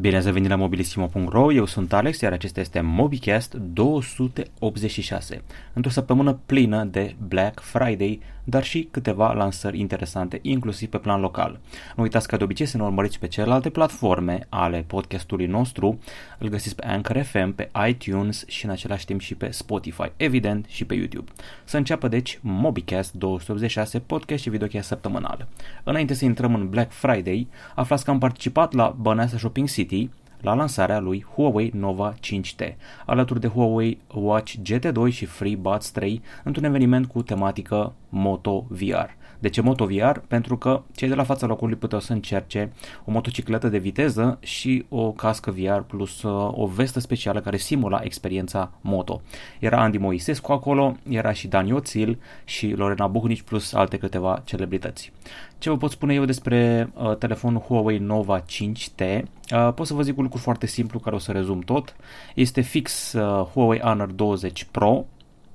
Bine ați venit la mobilisimo.ro, eu sunt Alex, iar acesta este MobiCast 286. Într-o săptămână plină de Black Friday, dar și câteva lansări interesante, inclusiv pe plan local. Nu uitați ca de obicei să ne urmăriți pe celelalte platforme ale podcastului nostru, îl găsiți pe Anchor FM, pe iTunes și în același timp și pe Spotify, evident și pe YouTube. Să înceapă deci MobiCast 286, podcast și videocast săptămânal. Înainte să intrăm în Black Friday, aflați că am participat la Băneasa Shopping City, la lansarea lui Huawei Nova 5T, alături de Huawei Watch GT2 și FreeBuds 3 într-un eveniment cu tematică Moto VR. De ce Moto VR? Pentru că cei de la fața locului puteau să încerce o motocicletă de viteză și o cască VR plus uh, o vestă specială care simula experiența moto. Era Andy Moisescu acolo, era și Dan Ioțil și Lorena Buhnici plus alte câteva celebrități. Ce vă pot spune eu despre uh, telefonul Huawei Nova 5T? Uh, pot să vă zic un lucru foarte simplu care o să rezum tot. Este fix uh, Huawei Honor 20 Pro,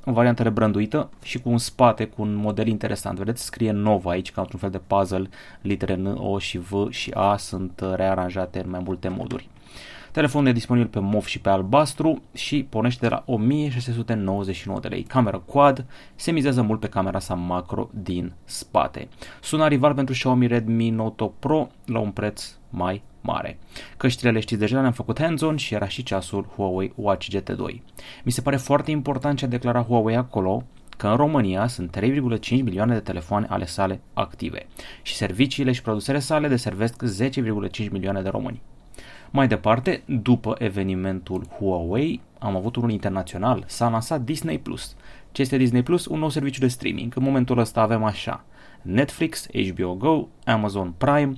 în variantă rebranduită și cu un spate cu un model interesant. Vedeți, scrie Nova aici ca într-un fel de puzzle, litere N, O și V și A sunt uh, rearanjate în mai multe moduri. Telefonul e disponibil pe MOV și pe albastru și pornește de la 1699 de lei. Camera quad se mizează mult pe camera sa macro din spate. Sună rival pentru Xiaomi Redmi Note Pro la un preț mai mare. Căștile le știți deja, le-am făcut hands-on și era și ceasul Huawei Watch GT2. Mi se pare foarte important ce a declarat Huawei acolo, că în România sunt 3,5 milioane de telefoane ale sale active și serviciile și produsele sale deservesc 10,5 milioane de români. Mai departe, după evenimentul Huawei, am avut unul internațional, s-a lansat Disney+. Plus. Ce este Disney+? Plus? Un nou serviciu de streaming. În momentul ăsta avem așa, Netflix, HBO Go, Amazon Prime,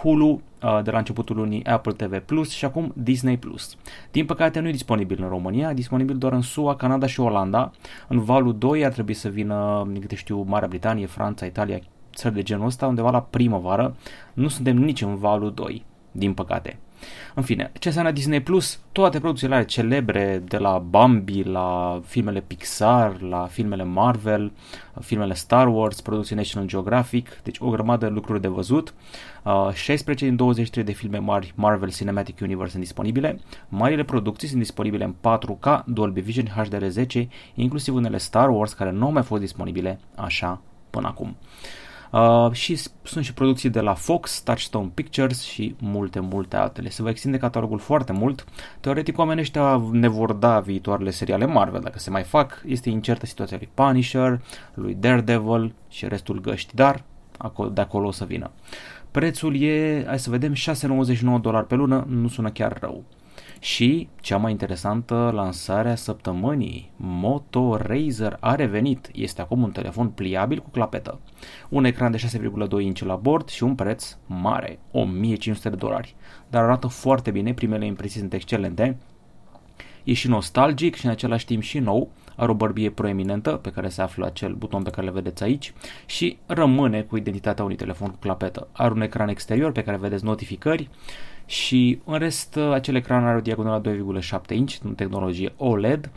Hulu, uh, de la începutul lunii Apple TV Plus și acum Disney Plus. Din păcate nu e disponibil în România, e disponibil doar în SUA, Canada și Olanda. În valul 2 ar trebui să vină, din câte știu, Marea Britanie, Franța, Italia, țări de genul ăsta, undeva la primăvară. Nu suntem nici în valul 2, din păcate. În fine, ce înseamnă Disney Plus? Toate producțiile celebre, de la Bambi, la filmele Pixar, la filmele Marvel, filmele Star Wars, producții National Geographic, deci o grămadă de lucruri de văzut. Uh, 16 din 23 de filme mari Marvel Cinematic Universe sunt disponibile. Marile producții sunt disponibile în 4K, Dolby Vision HDR10, inclusiv unele Star Wars care nu au mai fost disponibile așa până acum. Uh, și sunt și producții de la Fox, Touchstone Pictures și multe, multe altele. Se va extinde catalogul foarte mult. Teoretic, oamenii ăștia ne vor da viitoarele seriale Marvel, dacă se mai fac. Este incertă situația lui Punisher, lui Daredevil și restul găști, dar de acolo o să vină. Prețul e, hai să vedem, 6,99 dolari pe lună, nu sună chiar rău. Și, cea mai interesantă lansare a săptămânii, Moto Razer a revenit. Este acum un telefon pliabil cu clapetă. Un ecran de 6,2 inch la bord și un preț mare, 1500 de dolari. Dar arată foarte bine, primele impresii sunt excelente. E și nostalgic și în același timp și nou, are o bărbie proeminentă pe care se află acel buton pe care le vedeți aici și rămâne cu identitatea unui telefon cu clapetă. Are un ecran exterior pe care vedeți notificări și în rest acel ecran are o diagonală 2,7 inch, în tehnologie OLED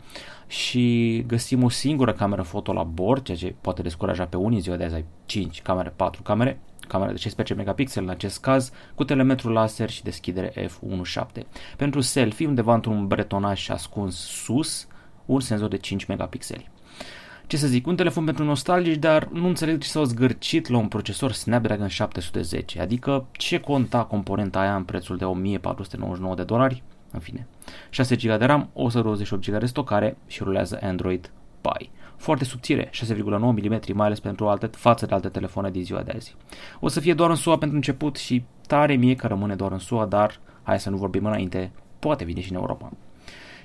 și găsim o singură cameră foto la bord, ceea ce poate descuraja pe unii ziua de azi ai 5 camere, 4 camere, camera de 16 megapixel în acest caz, cu telemetru laser și deschidere f1.7. Pentru selfie, undeva într-un bretonaj ascuns sus, un senzor de 5 megapixeli ce să zic, un telefon pentru nostalgici, dar nu înțeleg ce s-au zgârcit la un procesor Snapdragon 710, adică ce conta componenta aia în prețul de 1499 de dolari, în fine. 6 GB de RAM, 128 GB de stocare și rulează Android Pie. Foarte subțire, 6,9 mm, mai ales pentru alte, față de alte telefoane din ziua de azi. O să fie doar în SUA pentru început și tare mie că rămâne doar în SUA, dar hai să nu vorbim înainte, poate vine și în Europa.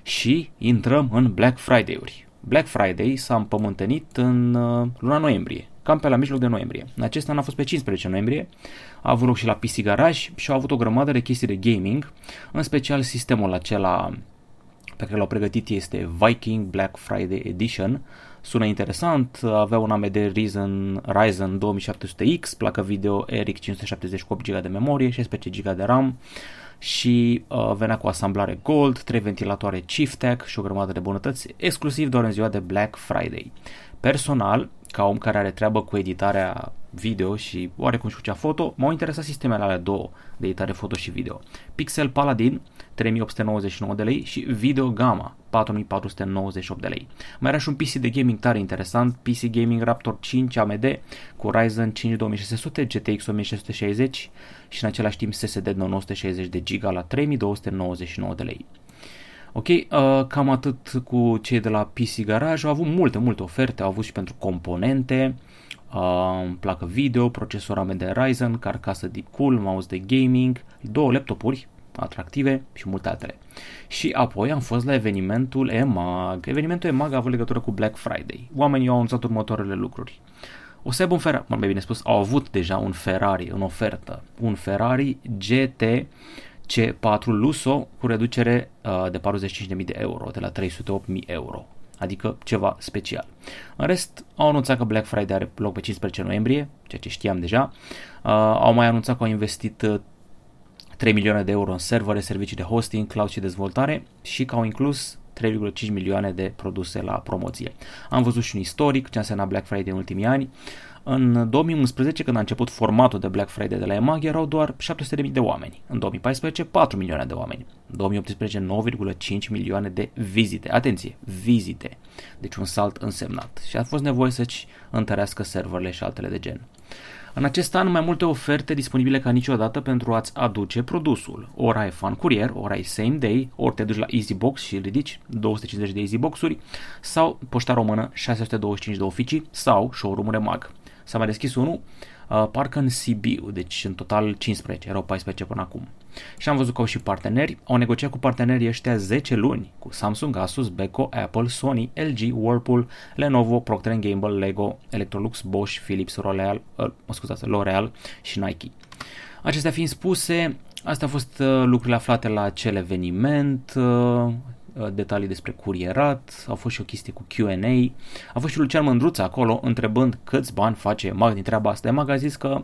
Și intrăm în Black Friday-uri. Black Friday s-a împământenit în uh, luna noiembrie, cam pe la mijloc de noiembrie. În acest an a fost pe 15 noiembrie, a avut loc și la PC Garage și au avut o grămadă de chestii de gaming, în special sistemul acela pe care l-au pregătit este Viking Black Friday Edition. Sună interesant, avea un AMD Ryzen, Ryzen 2700X, placă video RX 570 cu 8 GB de memorie, 16 GB de RAM, și uh, venea cu asamblare gold, trei ventilatoare Chieftek și o grămadă de bunătăți, exclusiv doar în ziua de Black Friday. Personal, ca om care are treabă cu editarea video și oarecum și cu cea foto, m-au interesat sistemele alea două de editare foto și video. Pixel Paladin 3899 de lei și Video Gamma 4498 de lei. Mai era și un PC de gaming tare interesant, PC Gaming Raptor 5 AMD cu Ryzen 5 2600, GTX 1660 și în același timp SSD 960 de GB la 3299 de lei. Ok, uh, cam atât cu cei de la PC Garage. Au avut multe, multe oferte, au avut și pentru componente, uh, placă video, procesor AMD Ryzen, carcasă Deep Cool, mouse de gaming, două laptopuri atractive și multe altele. Și apoi am fost la evenimentul EMAG. Evenimentul EMAG a avut legătură cu Black Friday. Oamenii au anunțat următoarele lucruri. O să aibă un Ferrari, mai bine spus, au avut deja un Ferrari în ofertă. Un Ferrari GT C4 Luso cu reducere uh, de 45.000 de euro, de la 308.000 euro adică ceva special. În rest, au anunțat că Black Friday are loc pe 15 noiembrie, ceea ce știam deja. Uh, au mai anunțat că au investit uh, 3 milioane de euro în servere, servicii de hosting, cloud și dezvoltare și că au inclus 3,5 milioane de produse la promoție. Am văzut și un istoric ce a însemnat Black Friday în ultimii ani. În 2011, când a început formatul de Black Friday de la EMAG, erau doar 700.000 de oameni. În 2014, 4 milioane de oameni. În 2018, 9,5 milioane de vizite. Atenție, vizite. Deci un salt însemnat. Și a fost nevoie să-și întărească serverele și altele de gen. În acest an mai multe oferte disponibile ca niciodată pentru a-ți aduce produsul. Ori ai fan curier, ori ai same day, ori te duci la EasyBox și ridici 250 de EasyBox-uri sau Poșta Română 625 de oficii sau showroom mag. S-a mai deschis unul, uh, parcă în Sibiu, deci în total 15, erau 14 până acum. Și am văzut că au și parteneri, au negociat cu partenerii ăștia 10 luni, cu Samsung, Asus, Beko, Apple, Sony, LG, Whirlpool, Lenovo, Procter Gamble, Lego, Electrolux, Bosch, Philips, L'Oreal, uh, scuzați, L'Oreal și Nike. Acestea fiind spuse, astea au fost uh, lucrurile aflate la acel eveniment, uh, Uh, detalii despre curierat, a fost și o chestie cu Q&A, a fost și Lucian Mândruță acolo întrebând câți bani face Mag din treaba asta. Mag a zis că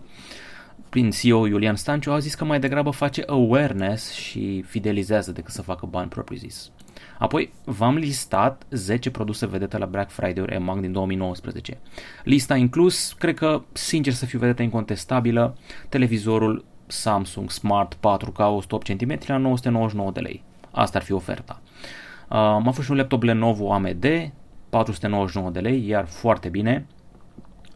prin CEO Iulian Stanciu a zis că mai degrabă face awareness și fidelizează decât să facă bani propriu zis. Apoi v-am listat 10 produse vedete la Black Friday EMAG din 2019. Lista a inclus, cred că, sincer să fiu vedeta incontestabilă, televizorul Samsung Smart 4K 108 cm la 999 de lei. Asta ar fi oferta. Uh, m-a fost și un laptop Lenovo AMD, 499 de lei, iar foarte bine.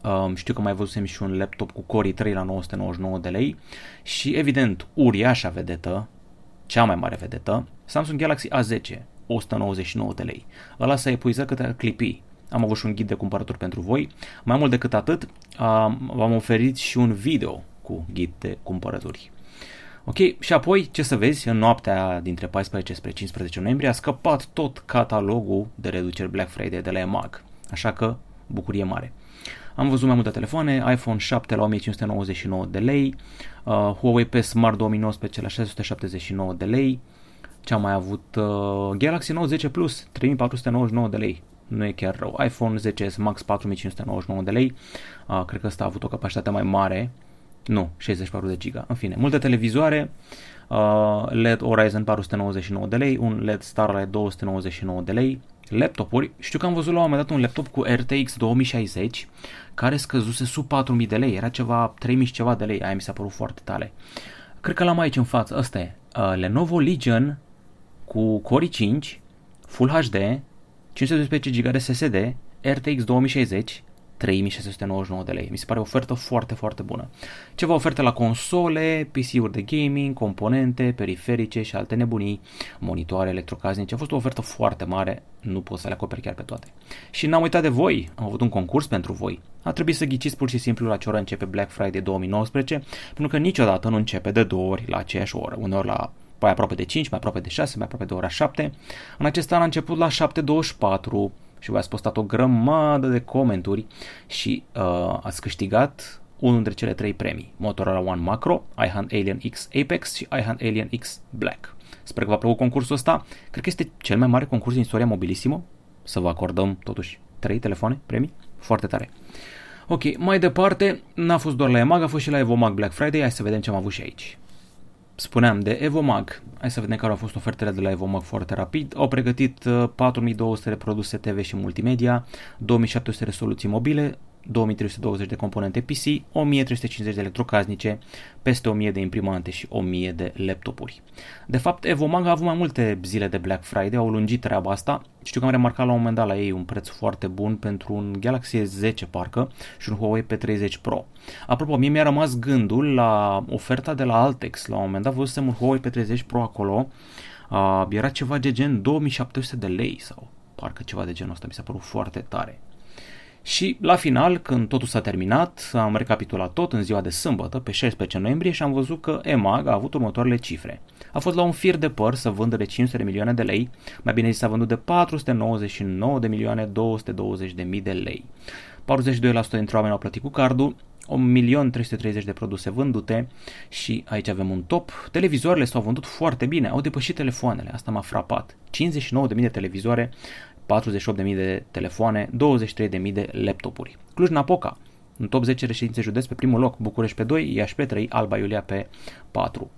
Uh, știu că mai văzusem și un laptop cu Core i3 la 999 de lei și evident uriașa vedetă, cea mai mare vedetă, Samsung Galaxy A10, 199 de lei. Ăla s-a epuizat câte clipi. Am avut și un ghid de cumpărături pentru voi. Mai mult decât atât, uh, v-am oferit și un video cu ghid de cumpărături. Ok, și apoi, ce să vezi, în noaptea dintre 14 spre 15 noiembrie a scăpat tot catalogul de reduceri Black Friday de la EMAG, așa că bucurie mare. Am văzut mai multe telefoane, iPhone 7 la 1599 de lei, uh, Huawei P Smart 2019 la 679 de lei, ce am mai avut uh, Galaxy Note 10 Plus 3499 de lei. Nu e chiar rău. iPhone 10s Max 4599 de lei. Uh, cred că ăsta a avut o capacitate mai mare nu, 64 de giga. În fine, multe televizoare, uh, LED Horizon 499 de lei, un LED Starlight 299 de lei, laptopuri. Știu că am văzut la un moment dat un laptop cu RTX 2060 care scăzuse sub 4000 de lei, era ceva 3000 și ceva de lei, aia mi s-a părut foarte tare. Cred că l-am aici în față, ăsta e. Uh, Lenovo Legion cu Core i5, Full HD, 512 GB de SSD, RTX 2060, 3699 de lei. Mi se pare o ofertă foarte, foarte bună. Ceva oferte la console, PC-uri de gaming, componente, periferice și alte nebunii, monitoare electrocasnice. A fost o ofertă foarte mare, nu pot să le acoperi chiar pe toate. Și n-am uitat de voi, am avut un concurs pentru voi. A trebuit să ghiciți pur și simplu la ce oră începe Black Friday 2019, pentru că niciodată nu începe de două ori la aceeași oră, uneori la mai aproape de 5, mai aproape de 6, mai aproape de ora 7. În acest an a început la 7.24, și v-ați postat o grămadă de comenturi și uh, ați câștigat unul dintre cele trei premii. Motorola One Macro, iHunt Alien X Apex și iHunt Alien X Black. Sper că v-a plăcut concursul ăsta. Cred că este cel mai mare concurs din istoria Mobilissimo. Să vă acordăm totuși trei telefoane, premii. Foarte tare. Ok, mai departe, n-a fost doar la EMAG, a fost și la Evomag Black Friday. Hai să vedem ce am avut și aici spuneam de Evomag. Hai să vedem care au fost ofertele de la Evomag foarte rapid. Au pregătit 4200 uh, de produse TV și multimedia, 2700 de soluții mobile, 2320 de componente PC, 1350 de electrocasnice, peste 1000 de imprimante și 1000 de laptopuri. De fapt, Evomag a avut mai multe zile de Black Friday, au lungit treaba asta. Știu că am remarcat la un moment dat la ei un preț foarte bun pentru un Galaxy S10 parcă și un Huawei P30 Pro. Apropo, mie mi-a rămas gândul la oferta de la Altex. La un moment dat văzusem un Huawei P30 Pro acolo. Uh, era ceva de gen 2700 de lei sau parcă ceva de genul ăsta mi s-a părut foarte tare. Și la final, când totul s-a terminat, am recapitulat tot în ziua de sâmbătă, pe 16 noiembrie, și am văzut că EMAG a avut următoarele cifre. A fost la un fir de păr să vândă de 500 de milioane de lei, mai bine zis s-a vândut de 499 de milioane 220 de mii de lei. 42% dintre oameni au plătit cu cardul, 1.330 de produse vândute și aici avem un top. Televizoarele s-au vândut foarte bine, au depășit telefoanele, asta m-a frapat. 59.000 de televizoare 48.000 de telefoane, 23.000 de laptopuri. Cluj-Napoca, în top 10 reședințe județ pe primul loc, București pe 2, Iași pe 3, Alba Iulia pe 4.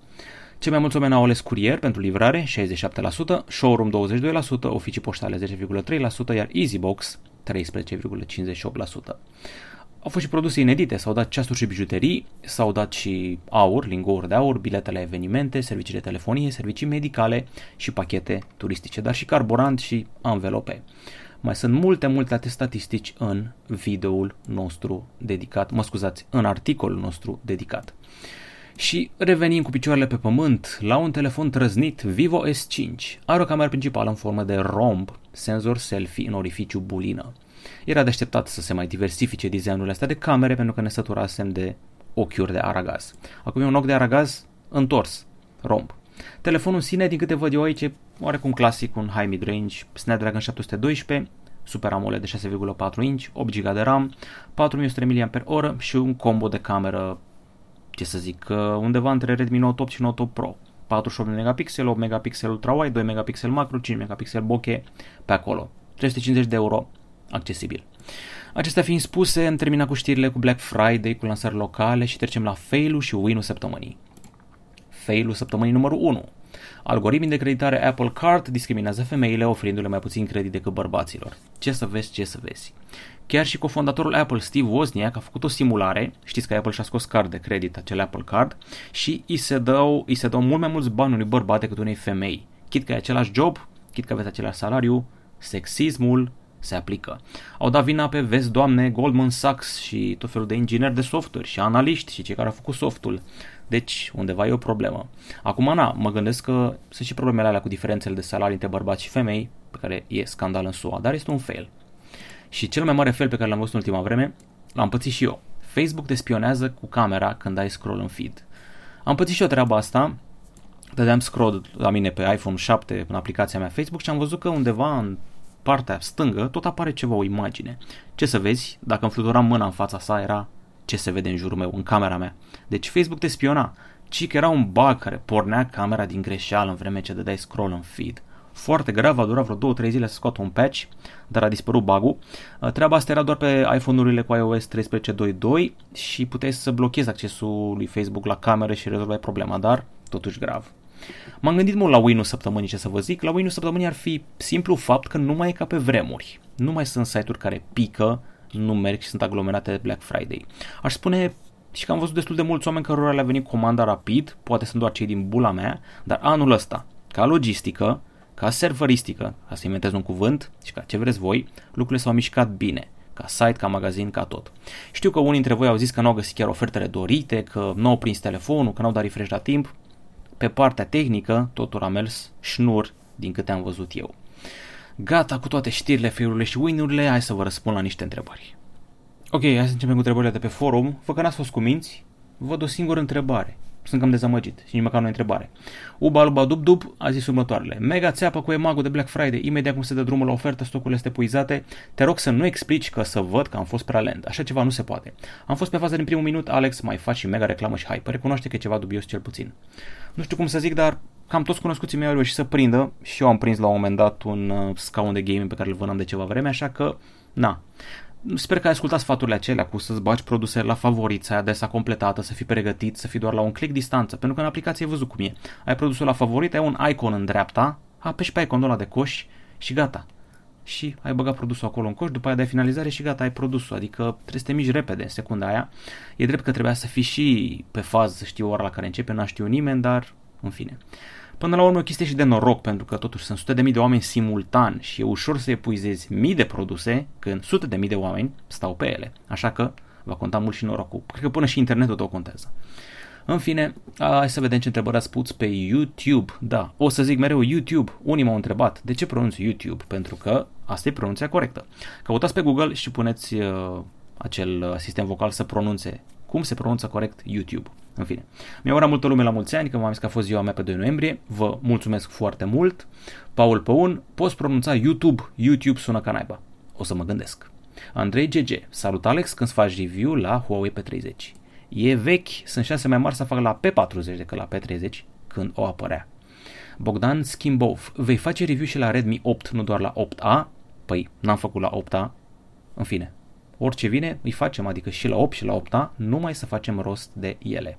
Cei mai mulți oameni au ales curier pentru livrare, 67%, showroom 22%, oficii poștale 10,3%, iar Easybox 13,58%. Au fost și produse inedite, s-au dat ceasuri și bijuterii, s-au dat și aur, lingouri de aur, bilete la evenimente, servicii de telefonie, servicii medicale și pachete turistice, dar și carburant și anvelope. Mai sunt multe, multe alte statistici în videoul nostru dedicat, mă scuzați, în articolul nostru dedicat. Și revenim cu picioarele pe pământ la un telefon trăznit Vivo S5. Are o cameră principală în formă de romb, senzor selfie în orificiu bulină. Era de așteptat să se mai diversifice designurile astea de camere pentru că ne săturasem de ochiuri de aragaz. Acum e un ochi de aragaz întors, romb. Telefonul în sine, din câte văd eu aici, e oarecum clasic, un high mid-range, Snapdragon 712, Super AMOLED de 6,4 inch, 8 GB de RAM, 4100 mAh și un combo de cameră, ce să zic, undeva între Redmi Note 8 și Note 8 Pro. 48 megapixel, 8 megapixel ultra-wide, 2 megapixel macro, 5 megapixel bokeh pe acolo. 350 de euro accesibil. Acestea fiind spuse, am terminat cu știrile cu Black Friday, cu lansări locale și trecem la fail și win-ul săptămânii. Fail-ul săptămânii numărul 1. Algoritmii de creditare Apple Card discriminează femeile oferindu-le mai puțin credit decât bărbaților. Ce să vezi, ce să vezi. Chiar și cofondatorul Apple, Steve Wozniak, a făcut o simulare, știți că Apple și-a scos card de credit, acel Apple Card, și îi se dau, îi se dau mult mai mulți bani unui bărbat decât unei femei. Chit că e același job, chit că aveți același salariu, sexismul se aplică. Au dat vina pe, vezi, doamne, Goldman Sachs și tot felul de ingineri de software și analiști și cei care au făcut softul. Deci, undeva e o problemă. Acum, na, mă gândesc că sunt și problemele alea cu diferențele de salarii între bărbați și femei, pe care e scandal în SUA, dar este un fail. Și cel mai mare fail pe care l-am văzut în ultima vreme, l-am pățit și eu. Facebook te spionează cu camera când ai scroll în feed. Am pățit și eu treaba asta, dădeam scroll la mine pe iPhone 7 în aplicația mea Facebook și am văzut că undeva în partea stângă tot apare ceva, o imagine. Ce să vezi? Dacă îmi fluturam mâna în fața sa, era ce se vede în jurul meu, în camera mea. Deci Facebook te spiona. Ci că era un bug care pornea camera din greșeală în vreme ce dădeai scroll în feed. Foarte grav, a durat vreo 2-3 zile să scoată un patch, dar a dispărut bug-ul. Uh, treaba asta era doar pe iPhone-urile cu iOS 13.2.2 și puteai să blochezi accesul lui Facebook la cameră și rezolvai problema, dar totuși grav. M-am gândit mult la win-ul săptămânii, ce să vă zic. La win-ul săptămânii ar fi simplu fapt că nu mai e ca pe vremuri. Nu mai sunt site-uri care pică, nu merg și sunt aglomerate de Black Friday. Aș spune și că am văzut destul de mulți oameni cărora le-a venit comanda rapid, poate sunt doar cei din bula mea, dar anul ăsta, ca logistică, ca serveristică, ca să inventez un cuvânt și ca ce vreți voi, lucrurile s-au mișcat bine ca site, ca magazin, ca tot. Știu că unii dintre voi au zis că nu au găsit chiar ofertele dorite, că nu au prins telefonul, că nu au dat refresh la timp. Pe partea tehnică, totul a mers șnur din câte am văzut eu. Gata cu toate știrile, feiurile și win hai să vă răspund la niște întrebări. Ok, hai să începem cu întrebările de pe forum. Vă că n-ați fost cuminți, văd o singură întrebare. Sunt cam dezamăgit și nici măcar nu întrebare. Uba Luba Dub Dub a zis următoarele. Mega țeapă cu emagul de Black Friday. Imediat cum se dă drumul la ofertă, stocurile este puizate. Te rog să nu explici că să văd că am fost prea lent. Așa ceva nu se poate. Am fost pe fază din primul minut, Alex, mai faci și mega reclamă și hype. Recunoaște că e ceva dubios cel puțin. Nu știu cum să zic, dar cam toți cunoscuții mei au reușit să prindă și eu am prins la un moment dat un uh, scaun de gaming pe care îl vânam de ceva vreme, așa că, na. Sper că ai ascultat sfaturile acelea cu să-ți bagi produse la favoriți, ai adresa completată, să fii pregătit, să fii doar la un click distanță, pentru că în aplicație ai văzut cum e. Ai produsul la favorit, ai un icon în dreapta, apeși pe iconul ăla de coș și gata. și ai băgat produsul acolo în coș, după aia de finalizare și gata, ai produsul, adică trebuie să te miști repede în secunda aia. E drept că trebuia să fii și pe fază, să știi ora la care începe, n-a știu nimeni, dar în fine. Până la urmă o chestie și de noroc, pentru că totuși sunt sute de mii de oameni simultan și e ușor să epuizezi mii de produse când sute de mii de oameni stau pe ele. Așa că va conta mult și norocul. Cred că până și internetul tot contează. În fine, hai să vedem ce întrebări ați pus pe YouTube. Da, o să zic mereu YouTube. Unii m-au întrebat de ce pronunț YouTube, pentru că asta e pronunția corectă. Căutați pe Google și puneți uh, acel sistem vocal să pronunțe cum se pronunță corect YouTube. În fine, mi-a urat multă lume la mulți ani, că m-am zis că a fost ziua mea pe 2 noiembrie. Vă mulțumesc foarte mult. Paul Păun, poți pronunța YouTube. YouTube sună ca naiba. O să mă gândesc. Andrei GG, salut Alex când faci review la Huawei P30. E vechi, sunt șanse mai mari să fac la P40 decât la P30 când o apărea. Bogdan Skimbov, vei face review și la Redmi 8, nu doar la 8A? Păi, n-am făcut la 8A. În fine, orice vine, îi facem, adică și la 8 și la 8A, numai să facem rost de ele.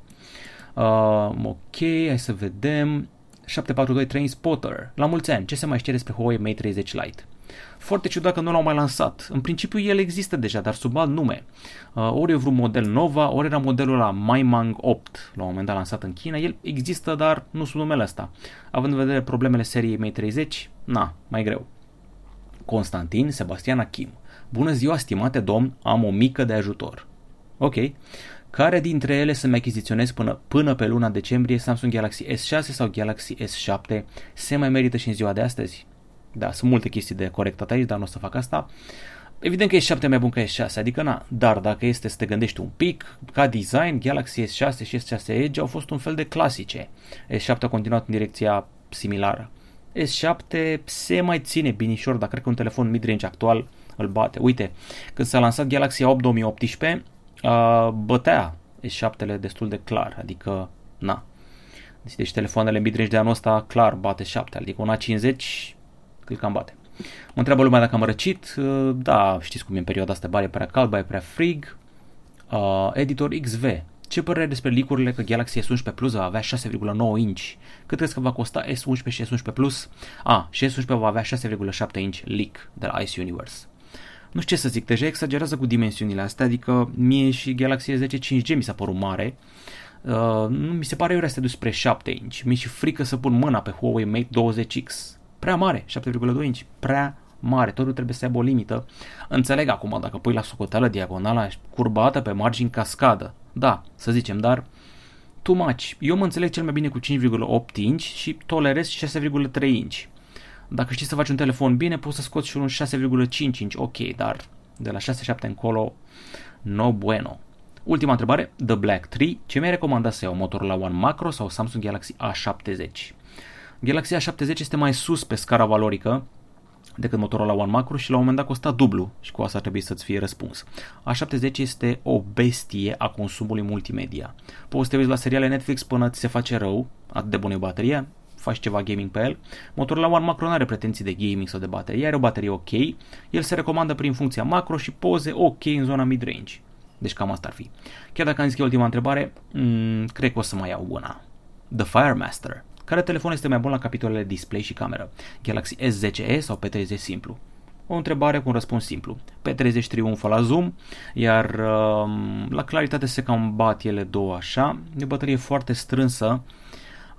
Uh, ok, hai să vedem. 742 Train Spotter. La mulți ani, ce se mai știe despre Huawei Mate 30 Lite? Foarte ciudat că nu l-au mai lansat. În principiu el există deja, dar sub alt nume. Uh, ori e vreun model Nova, ori era modelul la Maimang 8, la un moment dat lansat în China. El există, dar nu sub numele ăsta. Având în vedere problemele seriei Mate 30, na, mai greu. Constantin Sebastian Achim. Bună ziua, stimate domn, am o mică de ajutor. Ok. Care dintre ele să-mi achiziționez până, până pe luna decembrie Samsung Galaxy S6 sau Galaxy S7? Se mai merită și în ziua de astăzi? Da, sunt multe chestii de corectat aici, dar nu o să fac asta. Evident că S7 e mai bun ca S6, adică na, dar dacă este să te gândești un pic, ca design, Galaxy S6 și S6 Edge au fost un fel de clasice. S7 a continuat în direcția similară. S7 se mai ține binișor, dar cred că un telefon mid-range actual îl bate. Uite, când s-a lansat Galaxy A8 2018, uh, bătea S7-le destul de clar, adică na. Deci, deci telefoanele mid-range de anul ăsta clar bate 7, adică una 50 îl cam bate. Mă întreabă lumea dacă am răcit. Uh, da, știți cum e în perioada asta, bare prea cald, bare prea frig. Uh, editor XV. Ce părere despre licurile că Galaxy S11 Plus va avea 6,9 inch? Cât crezi că va costa S11 și S11 Plus? A, ah, și S11 va avea 6,7 inch leak de la Ice Universe. Nu știu ce să zic, deja exagerează cu dimensiunile astea, adică mie și Galaxy S10 5G mi s-a părut mare. Uh, nu mi se pare iurea să te duci spre 7 inch. Mi-e și frică să pun mâna pe Huawei Mate 20X. Prea mare, 7,2 inch, prea mare, totul trebuie să aibă o limită. Înțeleg acum dacă pui la socoteală diagonala curbată pe margini cascadă. Da, să zicem, dar too much. Eu mă înțeleg cel mai bine cu 5,8 inch și tolerez 6,3 inch. Dacă știi să faci un telefon bine, poți să scoți și un 6,5 inch, ok, dar de la 6-7 încolo, no bueno. Ultima întrebare, The Black 3, ce mi-ai recomandat să iau, Motorola One Macro sau Samsung Galaxy A70? Galaxy A70 este mai sus pe scara valorică decât Motorola One Macro și la un moment dat costa dublu și cu asta ar trebui să-ți fie răspuns. A70 este o bestie a consumului multimedia. Poți să te uiți la seriale Netflix până ți se face rău, atât de bună e bateria, faci ceva gaming pe el. Motorola One Macro nu are pretenții de gaming sau de baterie, are o baterie ok, el se recomandă prin funcția macro și poze ok în zona mid-range. Deci cam asta ar fi. Chiar dacă am zis că e ultima întrebare, mm, cred că o să mai iau una. The Firemaster. Care telefon este mai bun la capitolele display și cameră? Galaxy S10e sau P30 simplu? O întrebare cu un răspuns simplu. P30 triumfă la zoom, iar uh, la claritate se cam bat ele două așa. E o baterie foarte strânsă.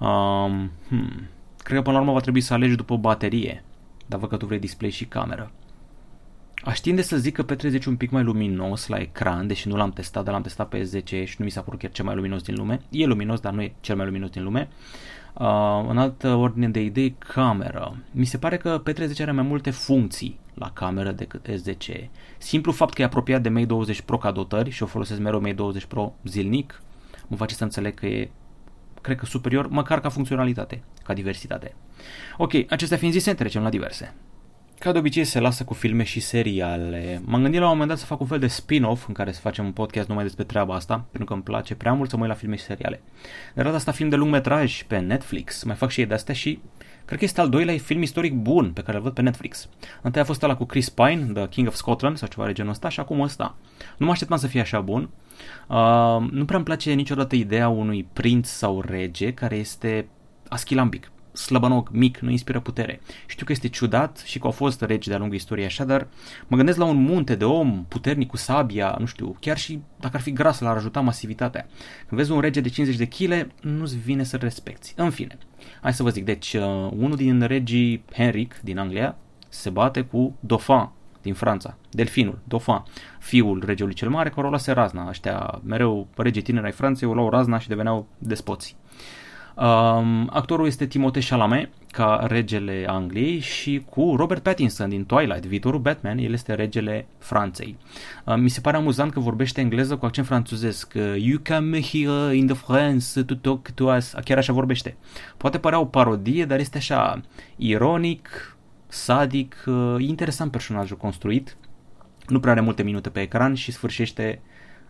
Um, hmm. Cred că până la urmă va trebui să alegi după baterie, dar văd că tu vrei display și cameră. Aș tinde să zic că P30 un pic mai luminos la ecran, deși nu l-am testat, dar l-am testat pe S10 și nu mi s-a părut chiar cel mai luminos din lume. E luminos, dar nu e cel mai luminos din lume. Uh, în altă ordine de idei, camera. Mi se pare că P30 are mai multe funcții la cameră decât S10. Simplu fapt că e apropiat de Mate 20 Pro ca dotări și o folosesc mereu Mate 20 Pro zilnic, mă face să înțeleg că e cred că superior, măcar ca funcționalitate, ca diversitate. Ok, acestea fiind zise, trecem la diverse. Ca de obicei se lasă cu filme și seriale. M-am gândit la un moment dat să fac un fel de spin-off în care să facem un podcast numai despre treaba asta, pentru că îmi place prea mult să mă uit la filme și seriale. De data asta film de lung metraj pe Netflix, mai fac și ei de astea și cred că este al doilea film istoric bun pe care îl văd pe Netflix. Întâi a fost ăla cu Chris Pine, The King of Scotland sau ceva de genul ăsta și acum ăsta. Nu mă așteptam să fie așa bun. Uh, nu prea îmi place niciodată ideea unui prinț sau rege care este aschilambic slăbănoc, mic, nu inspiră putere. Știu că este ciudat și că au fost regi de-a lungul istoriei așa, dar mă gândesc la un munte de om puternic cu sabia, nu știu, chiar și dacă ar fi gras, l-ar ajuta masivitatea. Când vezi un rege de 50 de kg, nu-ți vine să respecti. În fine, hai să vă zic, deci uh, unul din regii Henric din Anglia se bate cu Dauphin din Franța, Delfinul, Dauphin, fiul regelui cel mare, care o luase razna. Ăștia mereu regii tineri ai Franței o luau razna și deveneau despoți. Um, actorul este Timothée Chalamet ca regele Angliei și cu Robert Pattinson din Twilight, viitorul Batman, el este regele Franței. Uh, mi se pare amuzant că vorbește engleză cu accent franțuzesc. Uh, you come here in the France to talk to us. Chiar așa vorbește. Poate părea o parodie, dar este așa ironic, sadic, uh, interesant personajul construit. Nu prea are multe minute pe ecran și sfârșește,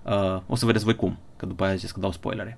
uh, o să vedeți voi cum, că după aia ziceți că dau spoilere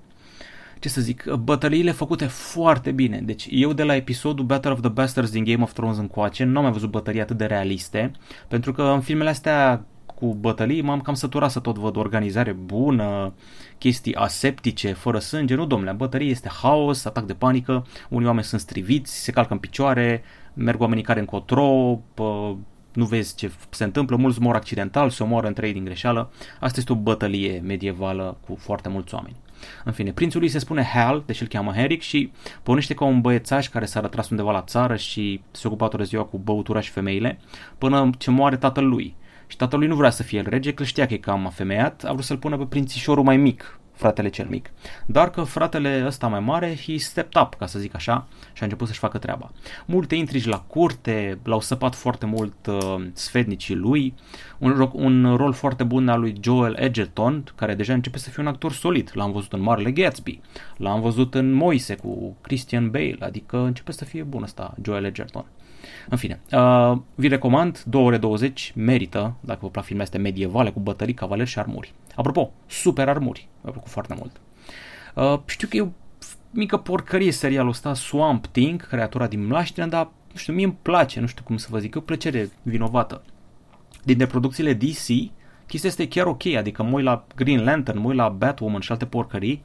ce să zic, bătăliile făcute foarte bine. Deci eu de la episodul Battle of the Bastards din Game of Thrones încoace nu am mai văzut bătălii atât de realiste, pentru că în filmele astea cu bătălii m-am cam săturat să tot văd organizare bună, chestii aseptice, fără sânge. Nu, domnule, bătălie este haos, atac de panică, unii oameni sunt striviți, se calcă în picioare, merg oamenii care încotro, pă, nu vezi ce se întâmplă, mulți mor accidental, se omoară între ei din greșeală. Asta este o bătălie medievală cu foarte mulți oameni. În fine, prințul lui se spune Hal, deși îl cheamă Henrik și pornește ca un băiețaș care s-a rătras undeva la țară și se ocupa toată ziua cu băutura și femeile, până ce moare tatăl lui. Și tatăl lui nu vrea să fie el rege, că știa că e cam afemeiat, a vrut să-l pună pe prințișorul mai mic, fratele cel mic. Dar că fratele ăsta mai mare, he stepped up, ca să zic așa, și a început să-și facă treaba. Multe intrigi la curte, l-au săpat foarte mult uh, sfednicii lui, un, un rol foarte bun al lui Joel Edgerton, care deja începe să fie un actor solid. L-am văzut în Marle Gatsby, l-am văzut în Moise cu Christian Bale, adică începe să fie bun ăsta Joel Edgerton. În fine, uh, vi recomand 2 ore 20, merită, dacă vă plac filme astea medievale cu bătării, cavaleri și armuri. Apropo, super armuri, mi-a plăcut foarte mult. Uh, știu că e o mică porcărie serialul ăsta, Swamp Thing, creatura din Mlaștină, dar nu știu, mie îmi place, nu știu cum să vă zic, e o plăcere vinovată. Dintre producțiile DC, chestia este chiar ok, adică mă la Green Lantern, mă la Batwoman și alte porcării,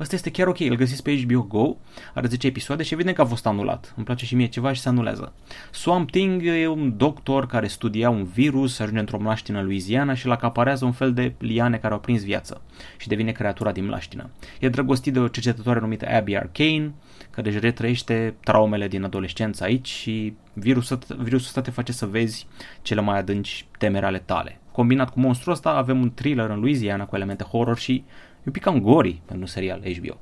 Ăsta este chiar ok, îl găsiți pe HBO Go, are 10 episoade și evident că a fost anulat. Îmi place și mie ceva și se anulează. Swamp Thing e un doctor care studia un virus, ajunge într-o mlaștină în Louisiana și îl acaparează un fel de liane care au prins viață și devine creatura din mlaștină. E drăgostit de o cercetătoare numită Abby Arcane, care își retrăiește traumele din adolescență aici și virusul, virusul ăsta te face să vezi cele mai adânci temere ale tale. Combinat cu monstrul ăsta avem un thriller în Louisiana cu elemente horror și E un pic cam gori pentru un serial HBO.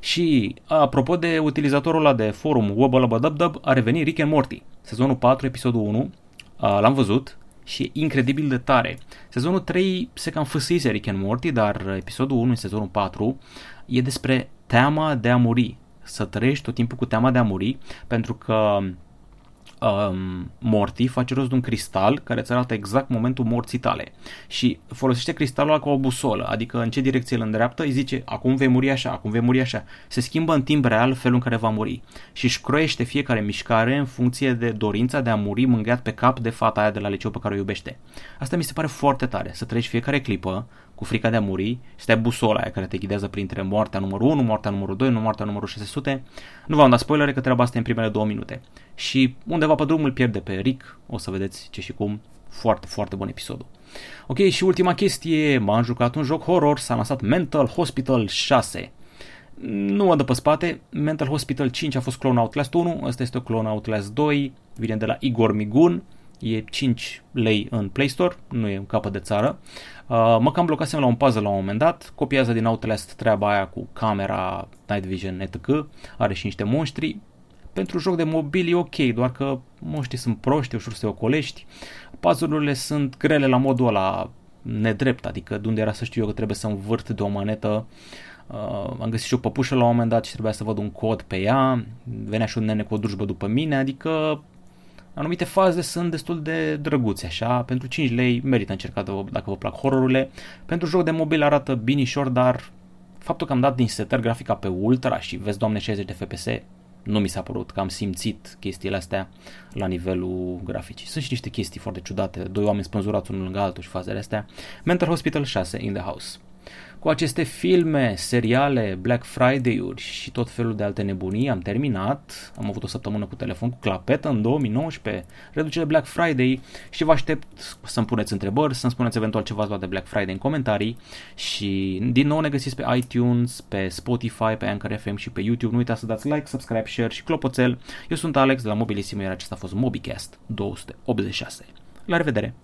Și apropo de utilizatorul ăla de forum Wubbalabadubdub, a revenit Rick and Morty. Sezonul 4, episodul 1, l-am văzut și e incredibil de tare. Sezonul 3 se cam fâsise Rick and Morty, dar episodul 1 în sezonul 4 e despre teama de a muri. Să trăiești tot timpul cu teama de a muri, pentru că um, morții face rost de un cristal care îți arată exact momentul morții tale și folosește cristalul ăla ca o busolă, adică în ce direcție îl îndreaptă, îi zice acum vei muri așa, acum vei muri așa. Se schimbă în timp real felul în care va muri și își croiește fiecare mișcare în funcție de dorința de a muri mângâiat pe cap de fata aia de la liceu pe care o iubește. Asta mi se pare foarte tare, să trăiești fiecare clipă cu frica de a muri, stai busola aia care te ghidează printre moartea numărul 1, moartea numărul 2, nu moartea numărul 600. Nu v-am dat spoilere că treaba asta e în primele două minute. Și undeva pe drum îl pierde pe Rick, o să vedeți ce și cum. Foarte, foarte bun episodul. Ok, și ultima chestie, m-am jucat un joc horror, s-a lansat Mental Hospital 6. Nu mă dă pe spate, Mental Hospital 5 a fost Clone Outlast 1, ăsta este Clone Outlast 2, vine de la Igor Migun, e 5 lei în Play Store, nu e în capă de țară. Uh, mă cam blocasem la un puzzle la un moment dat, copiază din Outlast treaba aia cu camera, night vision, etc. Are și niște monștri. Pentru joc de mobil e ok, doar că monștrii sunt proști, ușor să te ocolești. Puzzle-urile sunt grele la modul ăla nedrept, adică de unde era să știu eu că trebuie să învârt de o manetă Uh, am găsit și o păpușă la un moment dat și trebuia să văd un cod pe ea, venea și un nene cu o drujbă după mine, adică anumite faze sunt destul de drăguțe, așa, pentru 5 lei merită încercat dacă vă plac hororurile. Pentru joc de mobil arată binișor, dar faptul că am dat din setări grafica pe ultra și vezi doamne 60 de FPS, nu mi s-a părut că am simțit chestiile astea la nivelul graficii. Sunt și niște chestii foarte ciudate, doi oameni spânzurați unul lângă altul și fazele astea. Mental Hospital 6 in the house. Cu aceste filme, seriale, Black Friday-uri și tot felul de alte nebunii am terminat. Am avut o săptămână cu telefon cu clapetă în 2019, reducere Black Friday și vă aștept să-mi puneți întrebări, să-mi spuneți eventual ce v-ați luat de Black Friday în comentarii și din nou ne găsiți pe iTunes, pe Spotify, pe Anchor FM și pe YouTube. Nu uitați să dați like, subscribe, share și clopoțel. Eu sunt Alex de la Mobilissimo, iar acesta a fost MobiCast 286. La revedere!